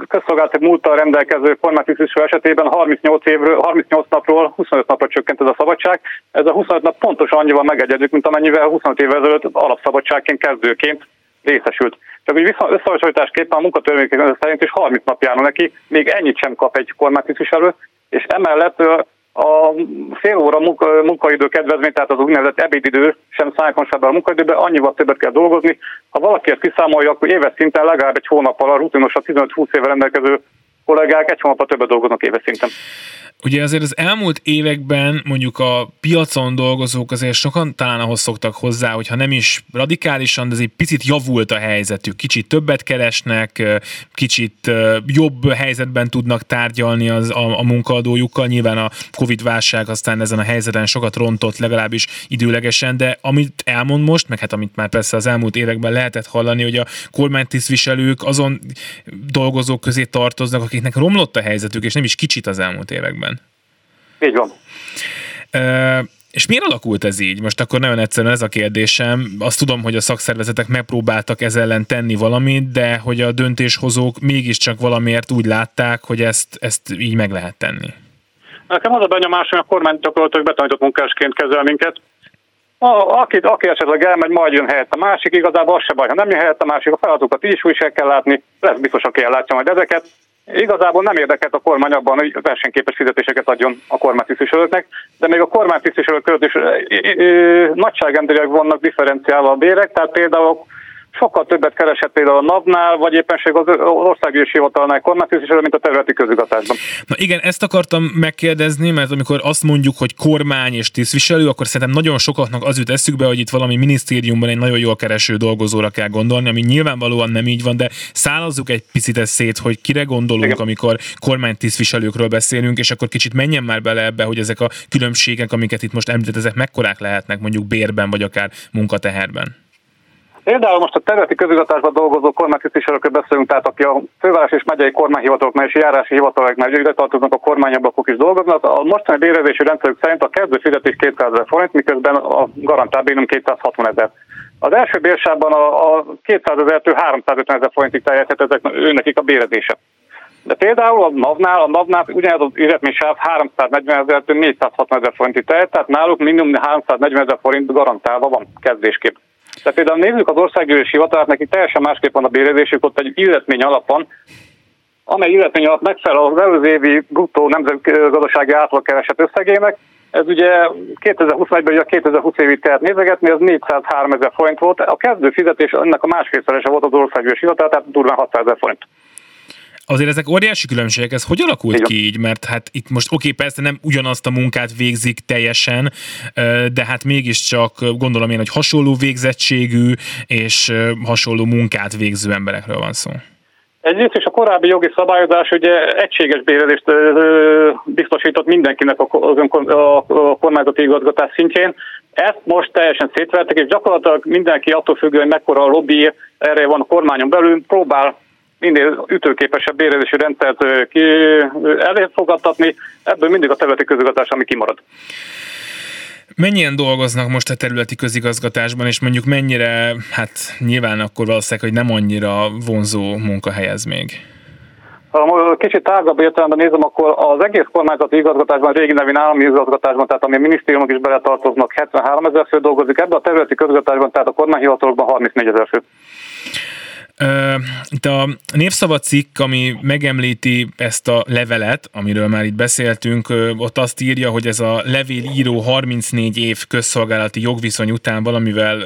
közszolgálati múlttal rendelkező kormánytisztviselő esetében 38, évről, 38 napról 25 napra csökkent ez a szabadság. Ez a 25 nap pontosan annyival megegyedik, mint amennyivel 25 évvel ezelőtt alapszabadságként kezdőként részesült. Csak úgy összehasonlításképpen a munkatörvények szerint is 30 nap járna neki, még ennyit sem kap egy kormánytisztviselő, és emellett a fél óra munka, munkaidő kedvezmény, tehát az úgynevezett ebédidő sem számít a munkaidőbe, annyival többet kell dolgozni. Ha valaki ezt kiszámolja, akkor éves szinten legalább egy hónap alatt rutinos a 15-20 éve rendelkező kollégák egy hónapra többet dolgoznak éves szinten. Ugye azért az elmúlt években mondjuk a piacon dolgozók azért sokan talán ahhoz szoktak hozzá, hogyha nem is radikálisan, de egy picit javult a helyzetük. Kicsit többet keresnek, kicsit jobb helyzetben tudnak tárgyalni az, a, a munkaadójukkal. Nyilván a Covid-válság aztán ezen a helyzeten sokat rontott, legalábbis időlegesen, de amit elmond most, meg hát amit már persze az elmúlt években lehetett hallani, hogy a kormánytisztviselők azon dolgozók közé tartoznak, akiknek romlott a helyzetük, és nem is kicsit az elmúlt években. Így van. Uh, és miért alakult ez így? Most akkor nagyon egyszerűen ez a kérdésem. Azt tudom, hogy a szakszervezetek megpróbáltak ez ellen tenni valamit, de hogy a döntéshozók mégiscsak valamiért úgy látták, hogy ezt, ezt így meg lehet tenni. Nekem az a benyomás, hogy a kormány gyakorlatilag betanított munkásként kezel minket. A, aki, aki esetleg elmegy, majd jön helyett a másik, igazából az se baj, ha nem jön helyett a másik, a feladatokat is úgy kell látni, lesz biztos, aki ellátja majd ezeket. Igazából nem érdekelt a kormány abban, hogy versenyképes fizetéseket adjon a kormánytisztviselőknek, de még a kormánytisztviselők között is nagyságrendileg vannak differenciálva a bérek, tehát például sokkal többet keresett például a NAV-nál, vagy éppenség az országgyűlési hivatalnál kormánytisztviselő, mint a területi közigazgatásban. Na igen, ezt akartam megkérdezni, mert amikor azt mondjuk, hogy kormány és tisztviselő, akkor szerintem nagyon sokaknak az jut eszükbe, hogy itt valami minisztériumban egy nagyon jól kereső dolgozóra kell gondolni, ami nyilvánvalóan nem így van, de szállazzuk egy picit ezt szét, hogy kire gondolunk, igen. amikor kormánytisztviselőkről beszélünk, és akkor kicsit menjen már bele ebbe, hogy ezek a különbségek, amiket itt most említett, ezek mekkorák lehetnek mondjuk bérben, vagy akár munkateherben. Például most a területi közigazgatásban dolgozó kormánytisztviselőkről beszélünk, tehát aki a főváros és megyei kormányhivataloknál és járási hivataloknál ide tartoznak a kormányablakok is dolgoznak. A mostani bérezési rendszerük szerint a kezdő fizetés 200 ezer forint, miközben a garantált bérünk 260 ezer. Az első bérsában a, a 200 ezer-től 350 ezer forintig terjedhet ezek őnekik a bérezése. De például a NAV-nál, a NAV-nál ugyanez az életménysáv 340 ezer-től 460 ezer forintig terjed, tehát náluk minimum 340 ezer forint garantálva van kezdésképp. Tehát például nézzük az országgyűlés hivatalát, neki teljesen másképp van a bérezésük, ott egy illetmény alapon, amely illetmény alap megfelel az előző évi bruttó nemzetgazdasági átlagkereset összegének, ez ugye 2021-ben ugye a 2020 évi tehet nézegetni, ez 403 ezer forint volt. A kezdő fizetés ennek a máskétszerese volt az országgyűlés hivatal, tehát durván 600 ezer forint azért ezek óriási különbségek, ez hogy alakult Igen. ki így? Mert hát itt most oké, persze nem ugyanazt a munkát végzik teljesen, de hát mégiscsak gondolom én, hogy hasonló végzettségű és hasonló munkát végző emberekről van szó. Egyrészt és a korábbi jogi szabályozás ugye egységes bérelést biztosított mindenkinek a, kormányzati igazgatás szintjén. Ezt most teljesen szétvertek, és gyakorlatilag mindenki attól függően, hogy mekkora a lobby erre van a kormányon belül, próbál minél ütőképesebb bérezési rendszert ki elfogadtatni, ebből mindig a területi közigazgatás, ami kimarad. Mennyien dolgoznak most a területi közigazgatásban, és mondjuk mennyire, hát nyilván akkor valószínűleg, hogy nem annyira vonzó munkahely ez még? Ha kicsit tágabb értelemben nézem, akkor az egész kormányzati igazgatásban, régi nevén állami igazgatásban, tehát ami a minisztériumok is beletartoznak, 73 ezer fő dolgozik, ebben a területi közigazgatásban, tehát a kormányhivatalokban 34 ezer fő. Itt a névszava cikk, ami megemlíti ezt a levelet, amiről már itt beszéltünk, ott azt írja, hogy ez a levélíró 34 év közszolgálati jogviszony után valamivel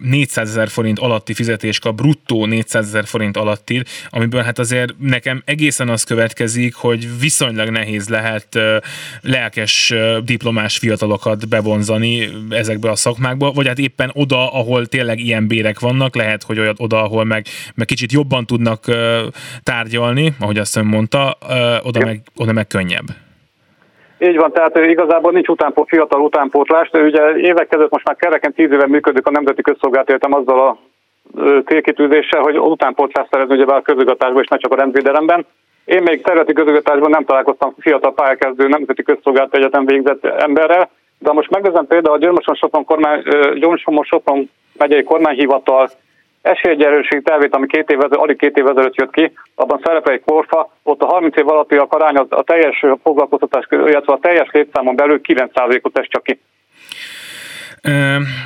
400 ezer forint alatti fizetés kap, bruttó 400 ezer forint alatti, amiből hát azért nekem egészen az következik, hogy viszonylag nehéz lehet lelkes diplomás fiatalokat bevonzani ezekbe a szakmákba, vagy hát éppen oda, ahol tényleg ilyen bérek vannak, lehet, hogy olyan oda, ahol meg meg kicsit jobban tudnak tárgyalni, ahogy azt ön mondta, oda meg, oda meg könnyebb. Így van, tehát igazából nincs utánpót, fiatal utánpótlás, de ugye évek között most már kereken tíz éve működik a Nemzeti Közszolgálat értem azzal a célkitűzéssel, hogy utánpótlás szerezni ugye a közigazgatásban és ne csak a rendvédelemben. Én még területi közigazgatásban nem találkoztam fiatal pályakezdő Nemzeti Közszolgálat Egyetem végzett emberrel, de most megnézem például a Györmoson-Sopron, kormány, Györmoson-Sopron megyei kormányhivatal esélyegyelőség tervét, ami két év, alig két év ezelőtt jött ki, abban szerepel egy korfa, ott a 30 év a arány a teljes foglalkoztatás, illetve a teljes létszámon belül 9%-ot tesz csak ki.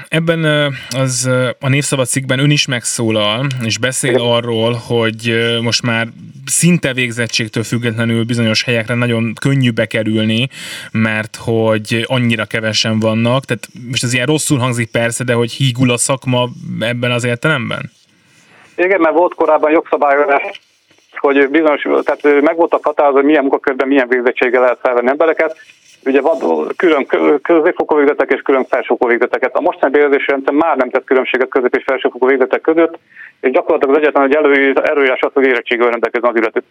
Ebben az a névszabad cikkben ön is megszólal, és beszél arról, hogy most már szinte végzettségtől függetlenül bizonyos helyekre nagyon könnyű bekerülni, mert hogy annyira kevesen vannak. Tehát most ez ilyen rosszul hangzik persze, de hogy hígul a szakma ebben az értelemben? Igen, mert volt korábban jogszabályozás hogy bizonyos, tehát meg voltak határozva, hogy milyen munkakörben milyen végzettséggel lehet felvenni embereket, ugye van külön középfokú végzetek és külön felsőfokú végzeteket. A mostani bérezési rendszer már nem tett különbséget közép és felsőfokú végzetek között, és gyakorlatilag az egyetlen, hogy elő, erőjás az, hogy érettségvel rendelkezzen az illető.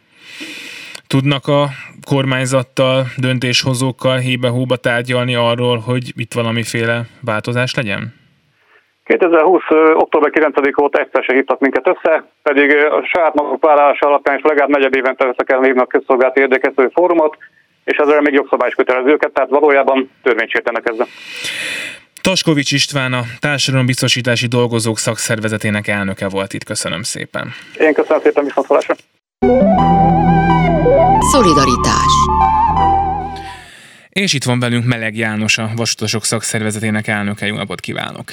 Tudnak a kormányzattal, döntéshozókkal hébe-hóba tárgyalni arról, hogy itt valamiféle változás legyen? 2020. október 9 óta egyszer se hívtak minket össze, pedig a saját maguk vállalása alapján is legalább negyed évente össze kell hívni a közszolgálati érdekesztő fórumot, és ezzel még jogszabály is kötelező őket, tehát valójában törvényt sértenek ezzel. Taskovics István a Társadalombiztosítási Dolgozók Szakszervezetének elnöke volt itt. Köszönöm szépen. Én köszönöm szépen, viszontlátásra. Szolidaritás És itt van velünk Meleg János, a Vasutasok Szakszervezetének elnöke. Jó napot kívánok!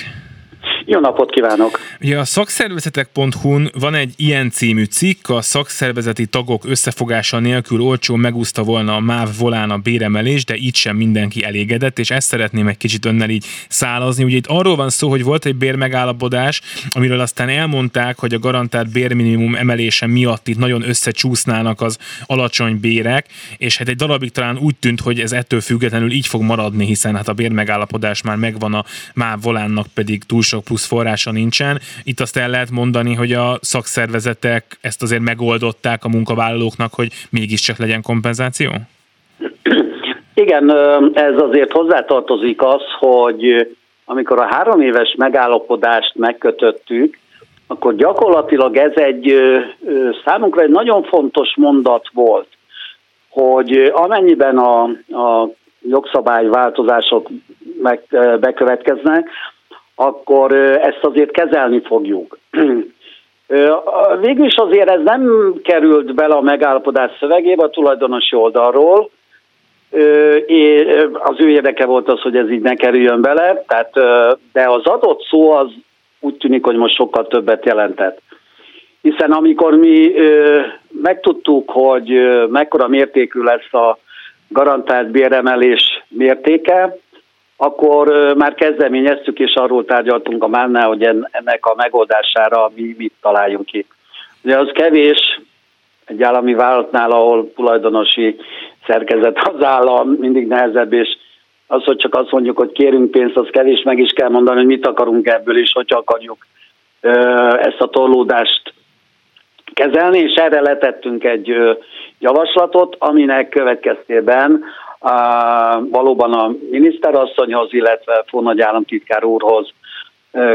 Jó napot kívánok! Ugye a szakszervezetek.hu-n van egy ilyen című cikk, a szakszervezeti tagok összefogása nélkül olcsó megúszta volna a MÁV volán a béremelés, de így sem mindenki elégedett, és ezt szeretném egy kicsit önnel így szálazni. Ugye itt arról van szó, hogy volt egy bérmegállapodás, amiről aztán elmondták, hogy a garantált bérminimum emelése miatt itt nagyon összecsúsznának az alacsony bérek, és hát egy darabig talán úgy tűnt, hogy ez ettől függetlenül így fog maradni, hiszen hát a bérmegállapodás már megvan, a MÁV volánnak pedig túl sok plusz plusz forrása nincsen. Itt azt el lehet mondani, hogy a szakszervezetek ezt azért megoldották a munkavállalóknak, hogy mégiscsak legyen kompenzáció? Igen, ez azért hozzátartozik az, hogy amikor a három éves megállapodást megkötöttük, akkor gyakorlatilag ez egy számunkra egy nagyon fontos mondat volt, hogy amennyiben a, a jogszabályváltozások meg, bekövetkeznek, akkor ezt azért kezelni fogjuk. Végül is azért ez nem került bele a megállapodás szövegébe a tulajdonosi oldalról, az ő érdeke volt az, hogy ez így ne kerüljön bele, tehát, de az adott szó az úgy tűnik, hogy most sokkal többet jelentett. Hiszen amikor mi megtudtuk, hogy mekkora mértékű lesz a garantált béremelés mértéke, akkor már kezdeményeztük, és arról tárgyaltunk a Mánnál, hogy ennek a megoldására mi mit találjunk ki. Ugye az kevés egy állami vállalatnál, ahol tulajdonosi szerkezet az állam, mindig nehezebb, és az, hogy csak azt mondjuk, hogy kérünk pénzt, az kevés, meg is kell mondani, hogy mit akarunk ebből, és hogy akarjuk ezt a torlódást kezelni, és erre letettünk egy javaslatot, aminek következtében valóban a miniszterasszonyhoz, illetve Fónagy államtitkár úrhoz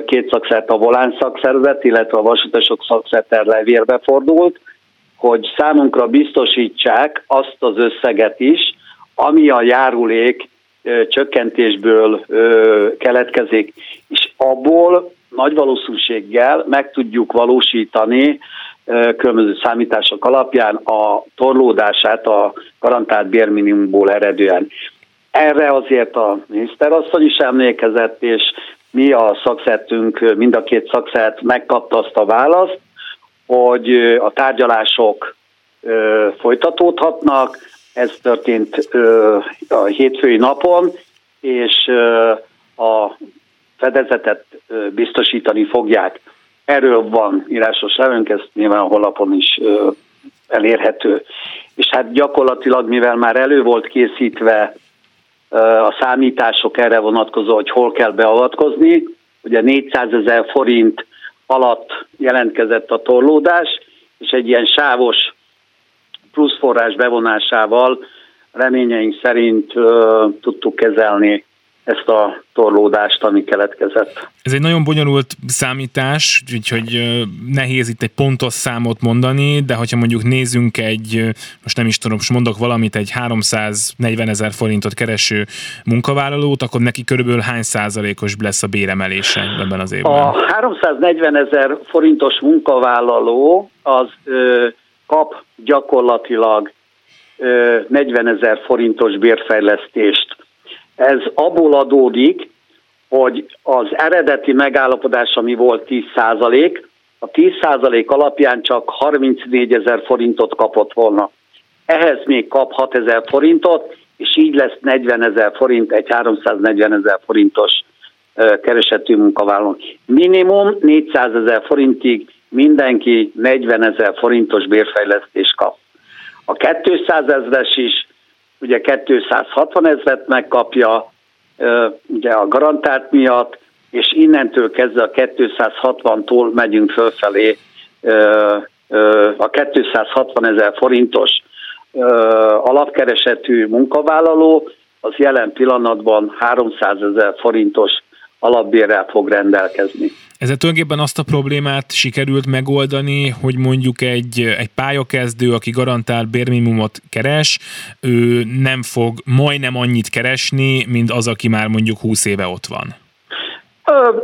két szakszert a volán szakszervezet, illetve a vasutasok szakszerter levérbe fordult, hogy számunkra biztosítsák azt az összeget is, ami a járulék csökkentésből keletkezik, és abból nagy valószínűséggel meg tudjuk valósítani különböző számítások alapján a torlódását a garantált bérminimumból eredően. Erre azért a miniszterasszony is emlékezett, és mi a szakszertünk, mind a két szakszert megkapta azt a választ, hogy a tárgyalások folytatódhatnak, ez történt a hétfői napon, és a fedezetet biztosítani fogják. Erről van írásos levünk, ez nyilván a honlapon is elérhető. És hát gyakorlatilag, mivel már elő volt készítve a számítások erre vonatkozó, hogy hol kell beavatkozni, ugye 400 ezer forint alatt jelentkezett a torlódás, és egy ilyen sávos pluszforrás bevonásával reményeink szerint uh, tudtuk kezelni ezt a torlódást, ami keletkezett. Ez egy nagyon bonyolult számítás, úgyhogy nehéz itt egy pontos számot mondani, de hogyha mondjuk nézzünk egy, most nem is tudom, most mondok valamit, egy 340 ezer forintot kereső munkavállalót, akkor neki körülbelül hány százalékos lesz a béremelése ebben az évben? A 340 ezer forintos munkavállaló az ö, kap gyakorlatilag ö, 40 ezer forintos bérfejlesztést ez abból adódik, hogy az eredeti megállapodás, ami volt 10 százalék, a 10 százalék alapján csak 34 ezer forintot kapott volna. Ehhez még kap 6 ezer forintot, és így lesz 40 ezer forint, egy 340 ezer forintos keresetű munkavállaló. Minimum 400 ezer forintig mindenki 40 ezer forintos bérfejlesztést kap. A 200 ezres is ugye 260 ezret megkapja, ugye a garantált miatt, és innentől kezdve a 260-tól megyünk fölfelé a 260 ezer forintos alapkeresetű munkavállaló, az jelen pillanatban 300 ezer forintos alapbérrel fog rendelkezni. Ezzel tulajdonképpen azt a problémát sikerült megoldani, hogy mondjuk egy, egy pályakezdő, aki garantál bérminimumot keres, ő nem fog majdnem annyit keresni, mint az, aki már mondjuk 20 éve ott van. Ö,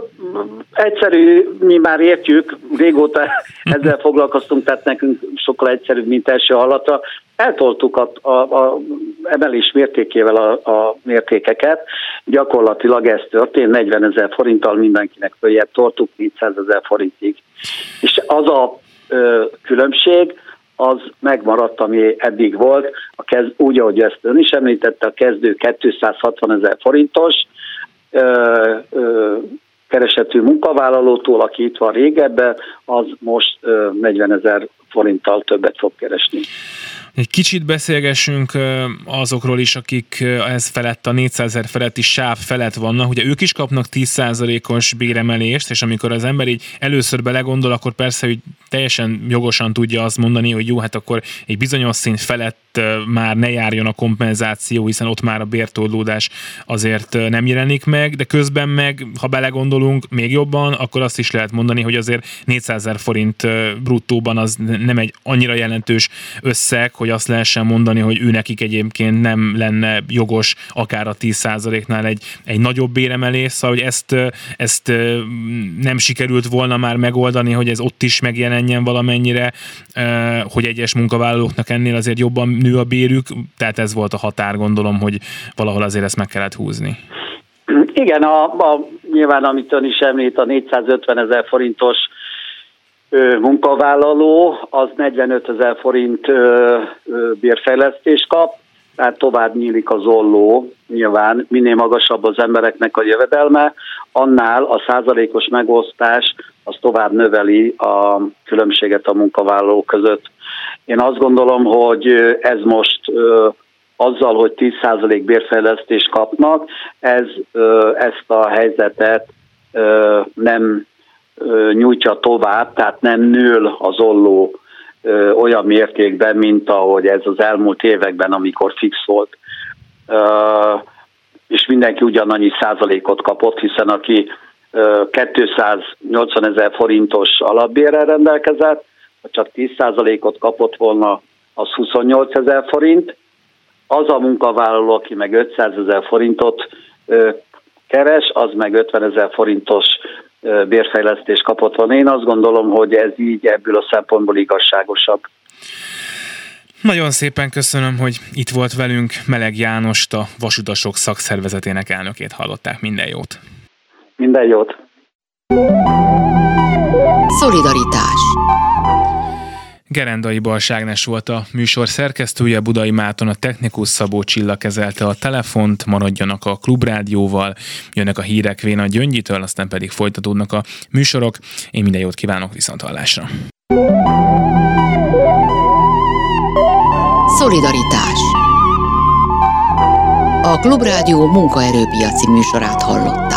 egyszerű, mi már értjük, régóta ezzel foglalkoztunk, tehát nekünk sokkal egyszerűbb, mint első hallata. Eltoltuk a, a, a emelés mértékével a, a mértékeket, gyakorlatilag ez történt, 40 ezer forinttal mindenkinek följebb toltuk 400 ezer forintig. És az a ö, különbség, az megmaradt, ami eddig volt, a kezd, úgy, ahogy ezt ön is említette, a kezdő 260 ezer forintos, ö, ö, keresetű munkavállalótól, aki itt van régebben, az most ö, 40 ezer forinttal többet fog keresni. Egy kicsit beszélgessünk azokról is, akik ez felett, a 400 ezer feletti sáv felett vannak. Ugye ők is kapnak 10%-os béremelést, és amikor az ember így először belegondol, akkor persze, hogy teljesen jogosan tudja azt mondani, hogy jó, hát akkor egy bizonyos szint felett már ne járjon a kompenzáció, hiszen ott már a bértódlódás azért nem jelenik meg, de közben meg, ha belegondolunk még jobban, akkor azt is lehet mondani, hogy azért 400 ezer forint bruttóban az nem egy annyira jelentős összeg, hogy azt lehessen mondani, hogy ő nekik egyébként nem lenne jogos akár a 10%-nál egy, egy nagyobb béremelés, szóval hogy ezt, ezt nem sikerült volna már megoldani, hogy ez ott is megjelenjen valamennyire, hogy egyes munkavállalóknak ennél azért jobban nő a bérük, tehát ez volt a határ, gondolom, hogy valahol azért ezt meg kellett húzni. Igen, a, a, nyilván amit ön is említ, a 450 ezer forintos munkavállaló az 45 ezer forint bérfejlesztést kap, tehát tovább nyílik az olló, nyilván minél magasabb az embereknek a jövedelme, annál a százalékos megosztás az tovább növeli a különbséget a munkavállalók között. Én azt gondolom, hogy ez most azzal, hogy 10% bérfejlesztést kapnak, ez ezt a helyzetet nem nyújtja tovább, tehát nem nől az olló olyan mértékben, mint ahogy ez az elmúlt években, amikor fix volt. És mindenki ugyanannyi százalékot kapott, hiszen aki 280 ezer forintos alapbérrel rendelkezett, ha csak 10 százalékot kapott volna, az 28 ezer forint. Az a munkavállaló, aki meg 500 ezer forintot keres, az meg 50 ezer forintos bérfejlesztés kapott volna. Én azt gondolom, hogy ez így ebből a szempontból igazságosabb. Nagyon szépen köszönöm, hogy itt volt velünk Meleg Jánost, a Vasutasok szakszervezetének elnökét hallották. Minden jót! Minden jót! Szolidaritás Gerendai Balságnes volt a műsor szerkesztője, Budai Máton a technikus Szabó Csilla kezelte a telefont, maradjanak a klubrádióval, jönnek a hírek Véna Gyöngyitől, aztán pedig folytatódnak a műsorok. Én minden jót kívánok viszont hallásra. Szolidaritás A Klubrádió munkaerőpiaci műsorát hallott.